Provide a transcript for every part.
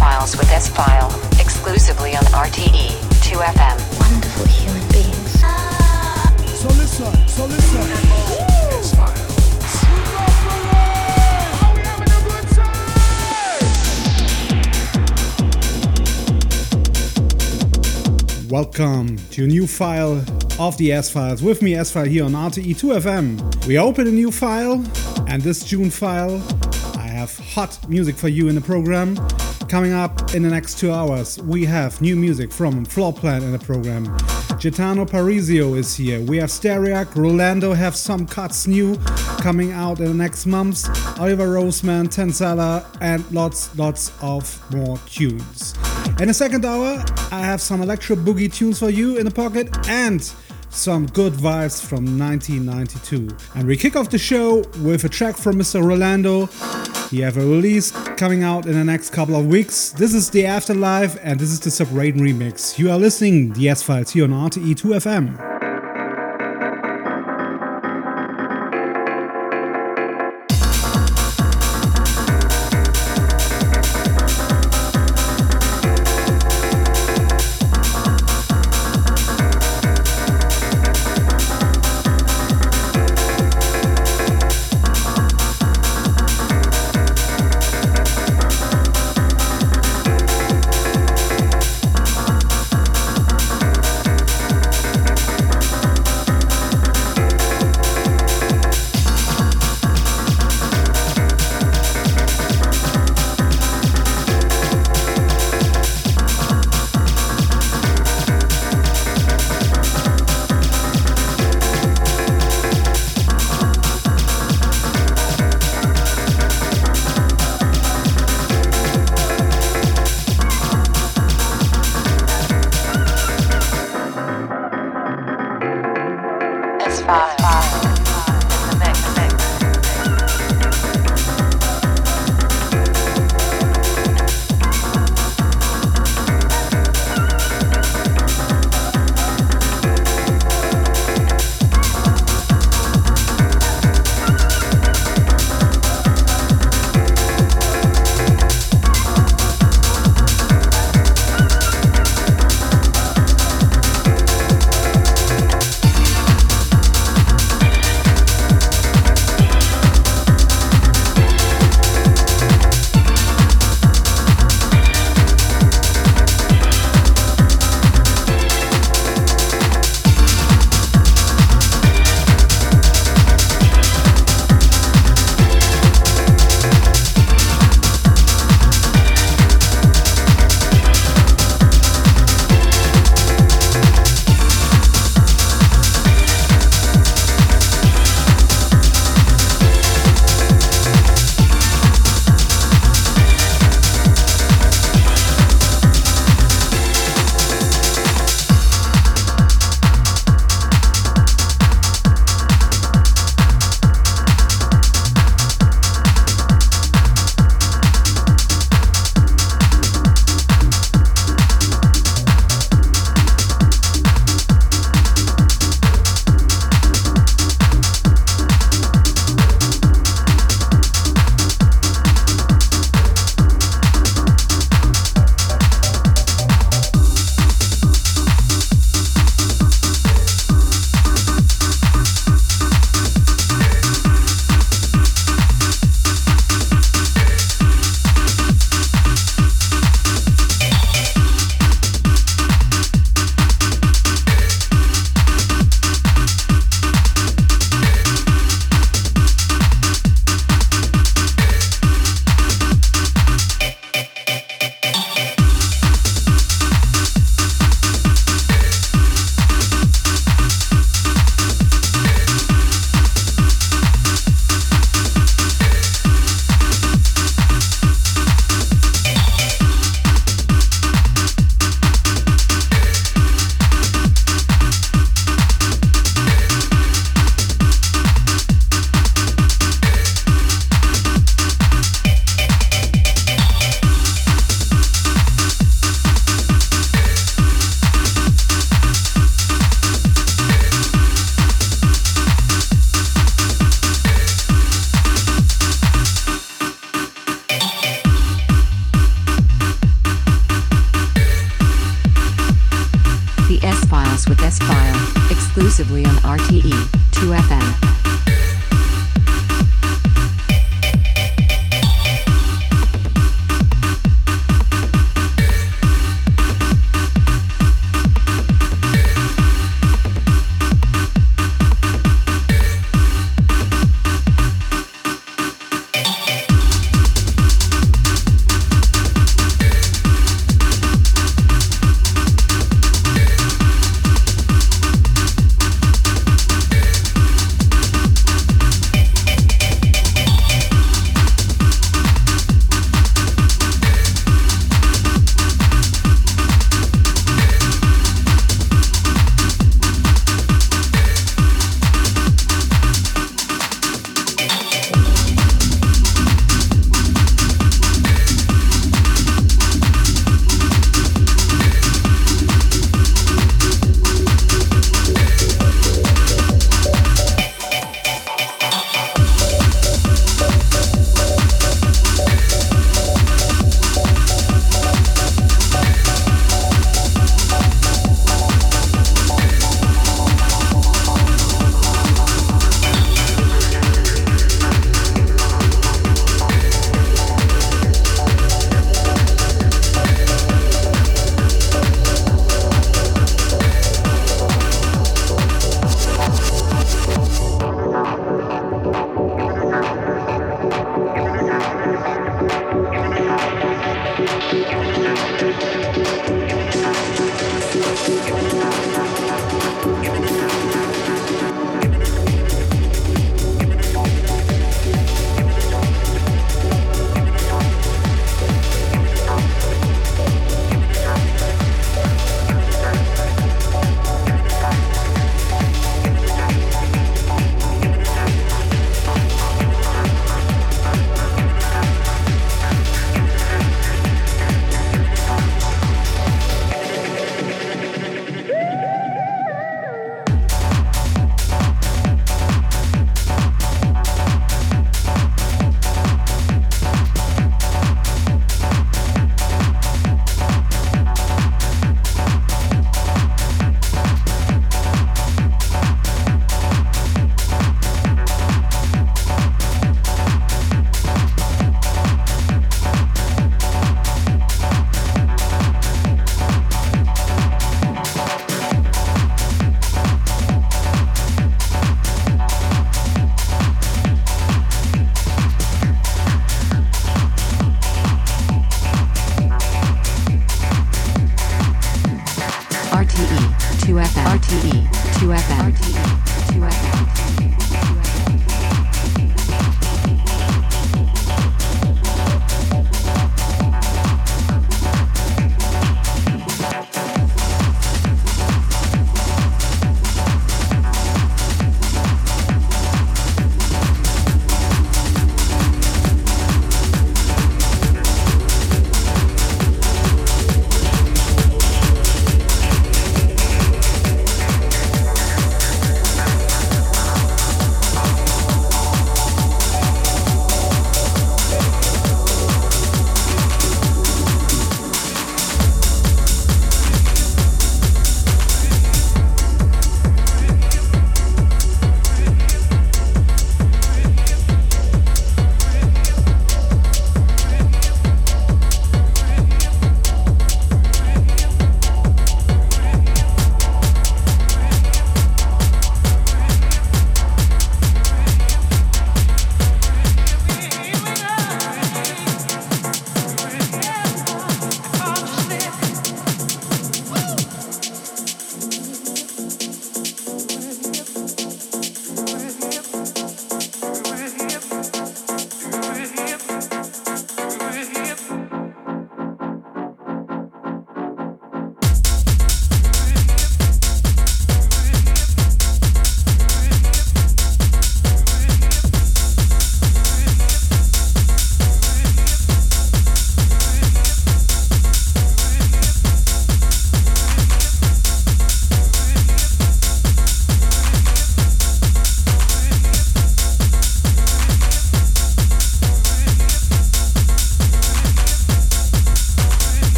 S-Files with S-File, exclusively on RTE 2FM. Wonderful human beings. So listen, so listen. Welcome to a new file of the S Files with me, S File, here on RTE 2FM. We open a new file, and this June file, I have hot music for you in the program. Coming up in the next two hours, we have new music from Floorplan in the program. Gaetano Parisio is here. We have Steriac, Rolando have some cuts new coming out in the next months. Oliver Rosemann, Tenzella, and lots, lots of more tunes. In the second hour, I have some electro boogie tunes for you in the pocket and some good vibes from 1992. And we kick off the show with a track from Mr. Rolando. You have a release coming out in the next couple of weeks. This is The Afterlife and this is the Subrain remix. You are listening the S-Files here on RTE2FM.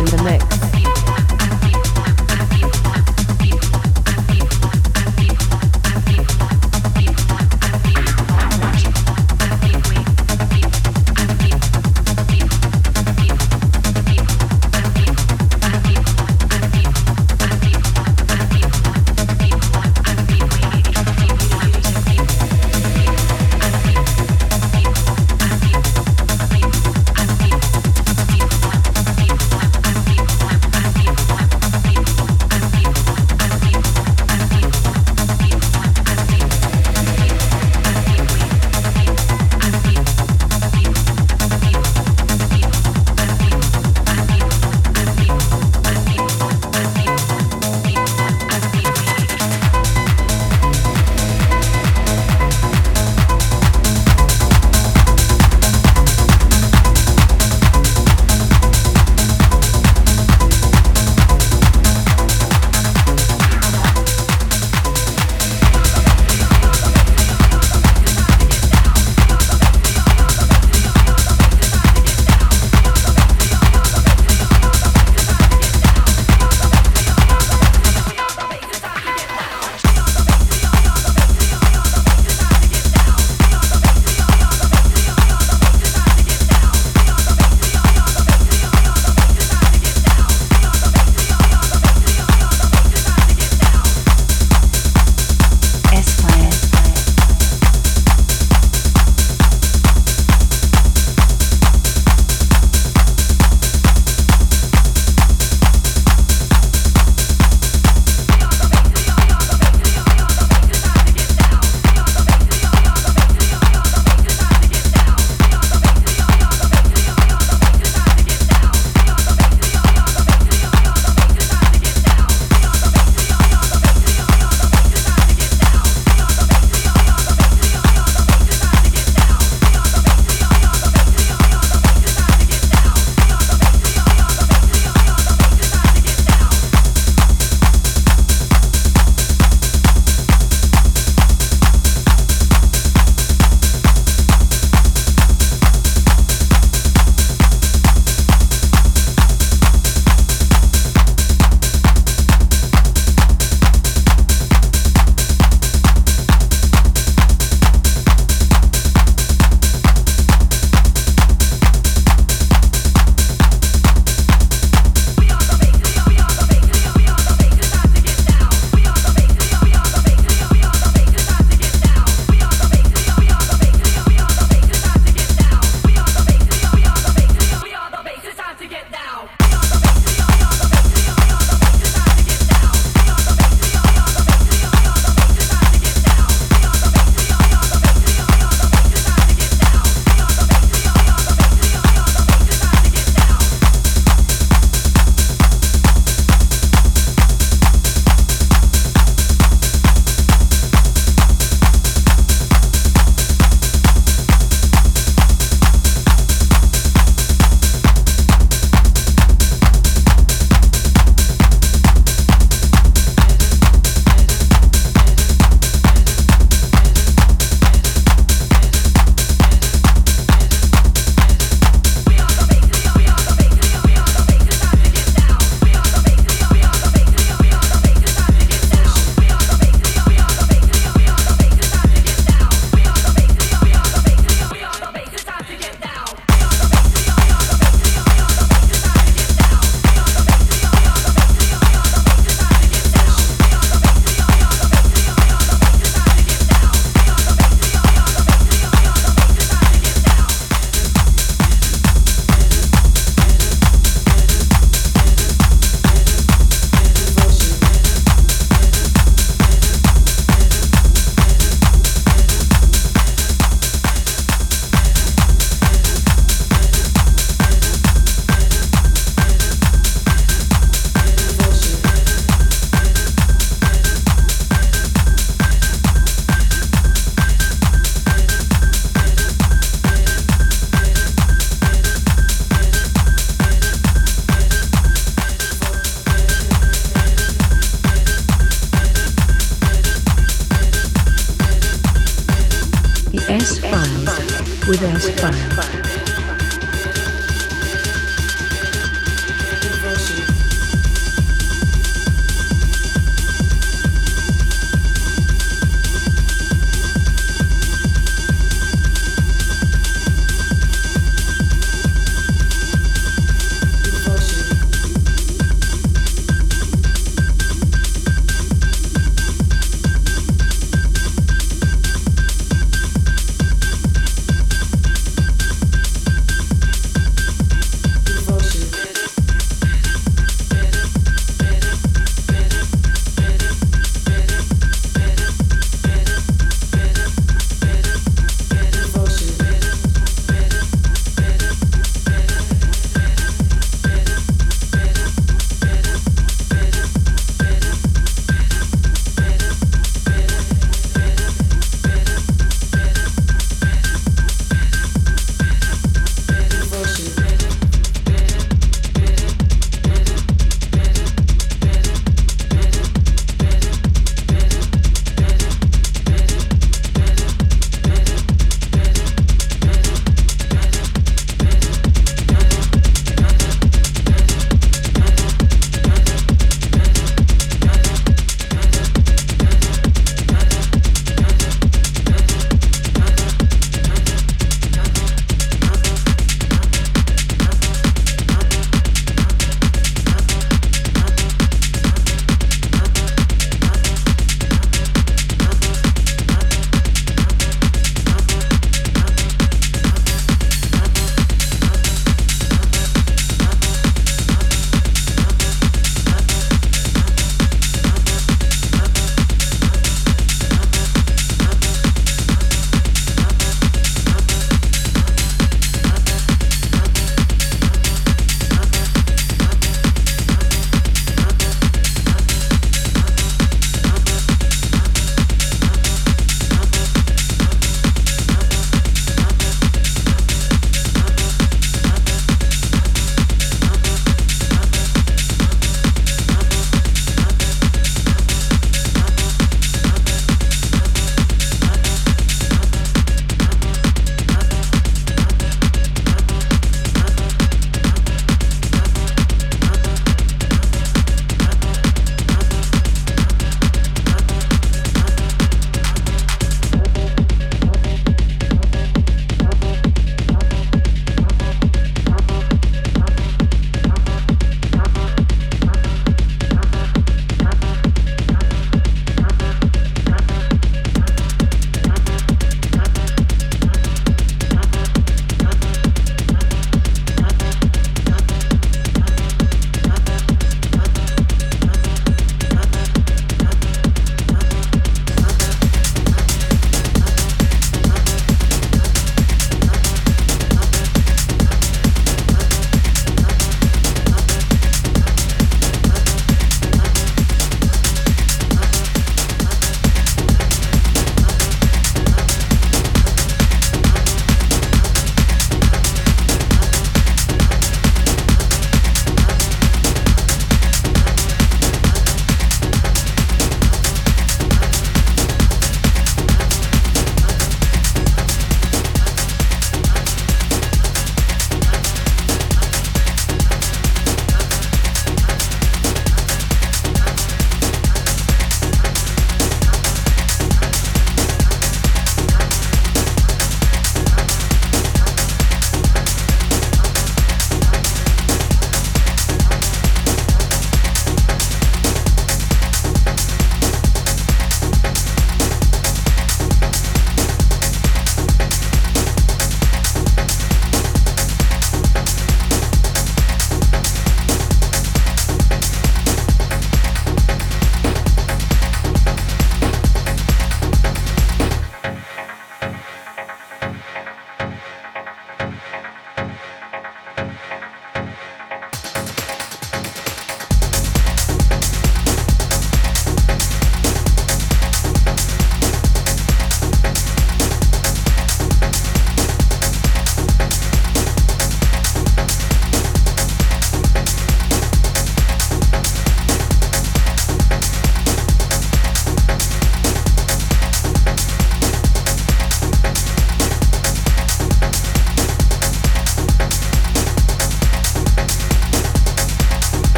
in the mix.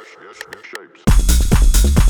yes, yes, yes, shapes.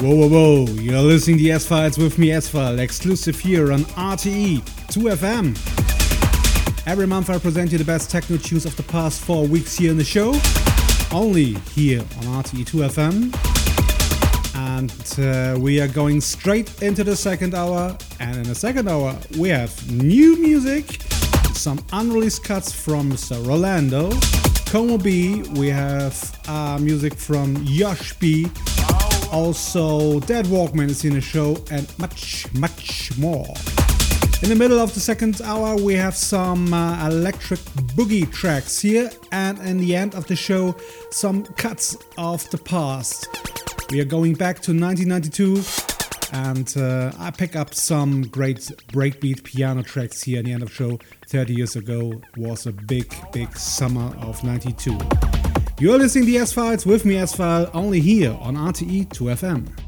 Whoa, whoa. Whoa, you're listening to S Files with me, S File, exclusive here on RTE 2FM. Every month I present you the best techno tunes of the past four weeks here in the show, only here on RTE 2FM. And uh, we are going straight into the second hour. And in the second hour, we have new music, some unreleased cuts from Mr. Rolando, Como B, we have uh, music from Yosh B, also Deadwalkman is in the show, and much, much more. In the middle of the second hour, we have some uh, electric boogie tracks here, and in the end of the show, some cuts of the past. We are going back to 1992, and uh, I pick up some great breakbeat piano tracks here in the end of the show. 30 years ago was a big, big summer of 92. You're listening to the S Files with me, S File, only here on RTE 2FM.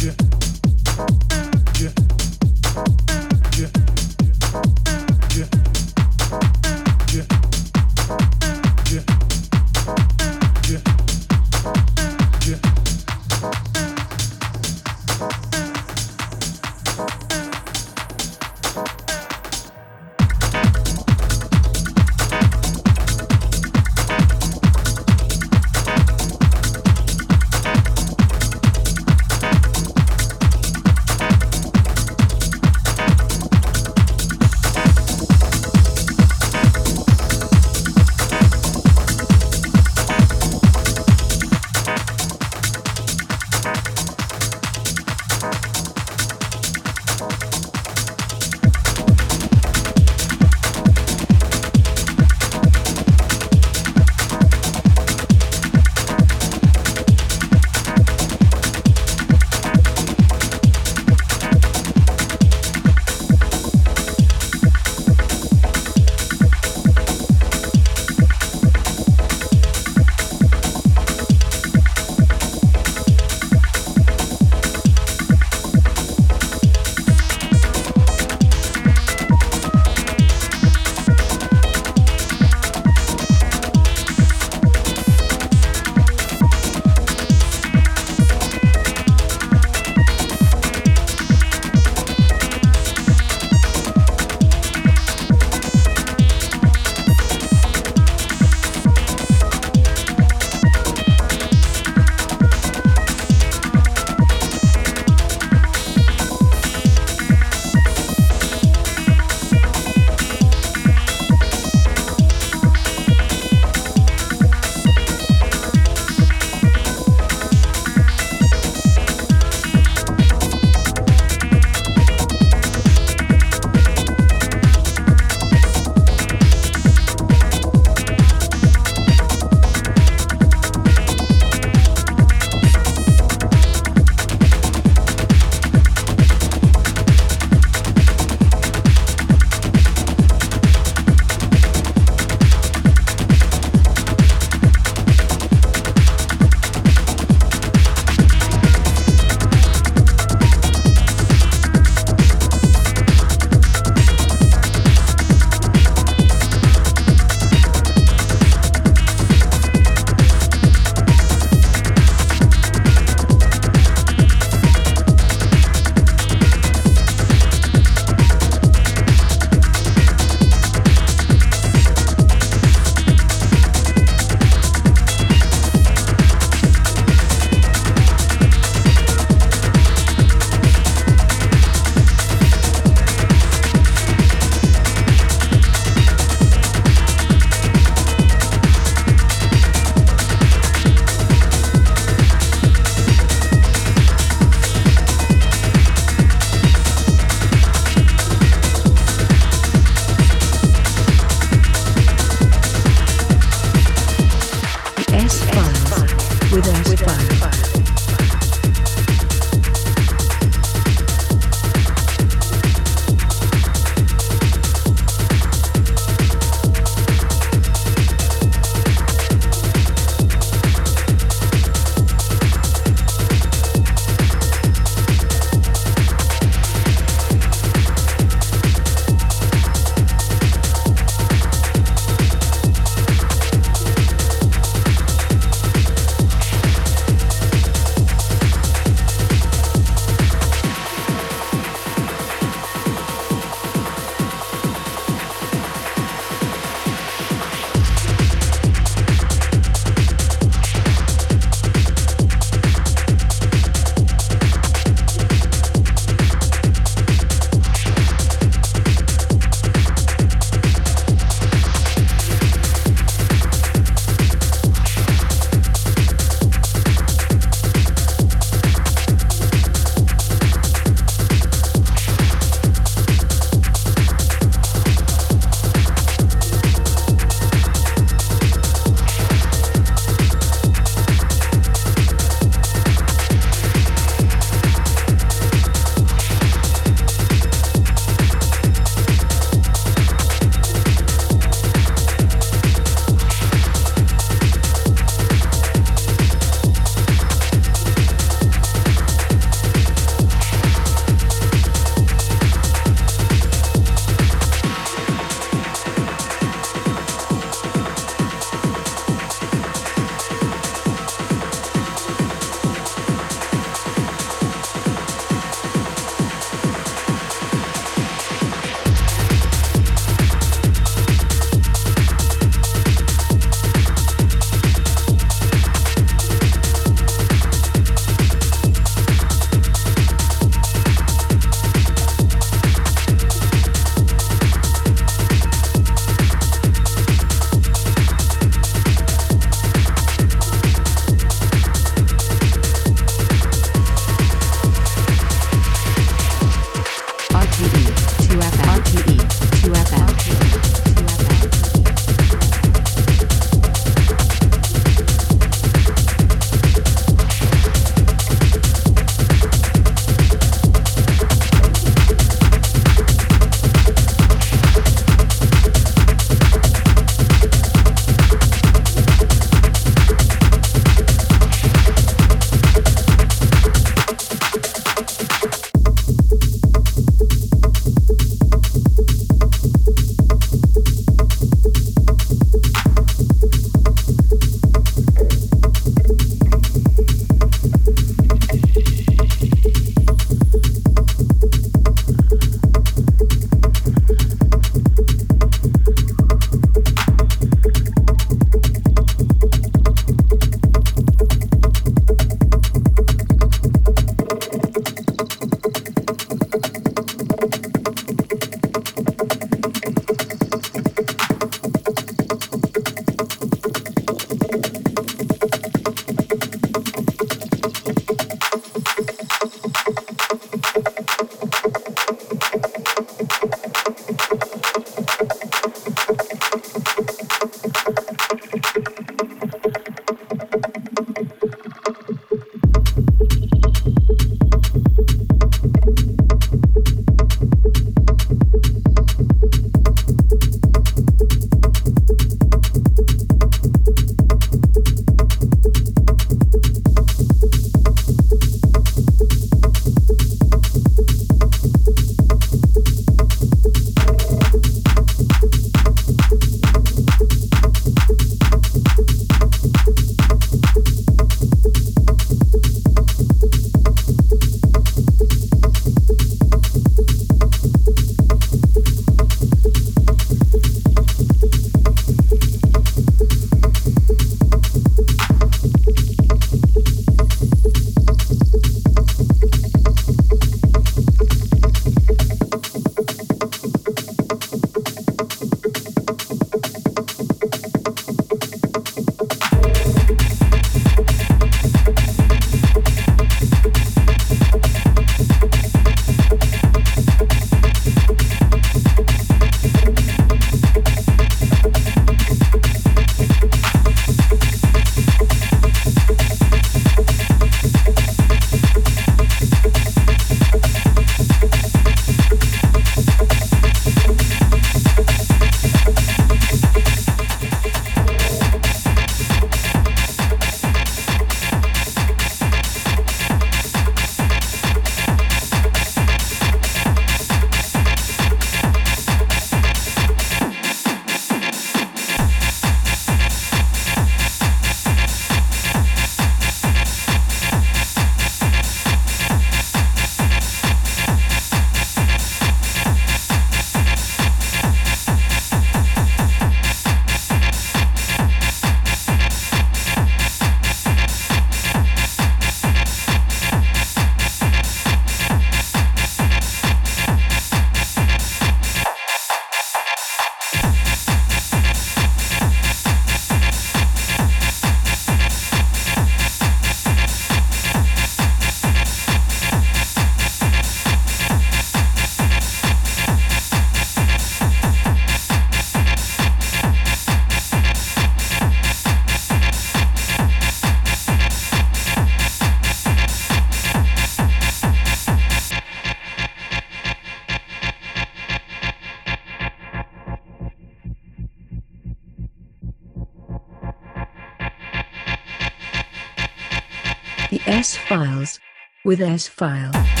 S Files with S File.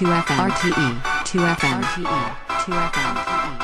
2FM RTE 2FM RTE 2FM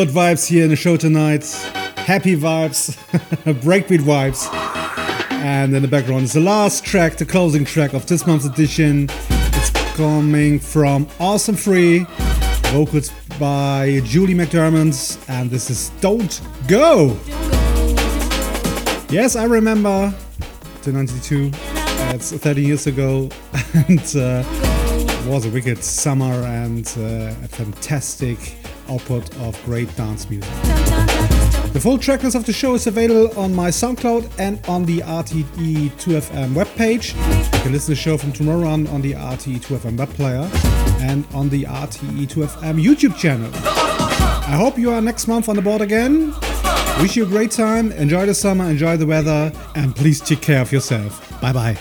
Good vibes here in the show tonight. Happy vibes, breakbeat vibes. And in the background is the last track, the closing track of this month's edition. It's coming from Awesome 3, vocals by Julie McDermott, and this is Don't Go. Yes, I remember the 92. It's 30 years ago, and uh, it was a wicked summer and uh, a fantastic output of great dance music. The full tracklist of the show is available on my SoundCloud and on the RTE2FM webpage. You can listen to the show from tomorrow on on the RTE2FM web player and on the RTE2FM YouTube channel. I hope you are next month on the board again. Wish you a great time, enjoy the summer, enjoy the weather, and please take care of yourself. Bye bye.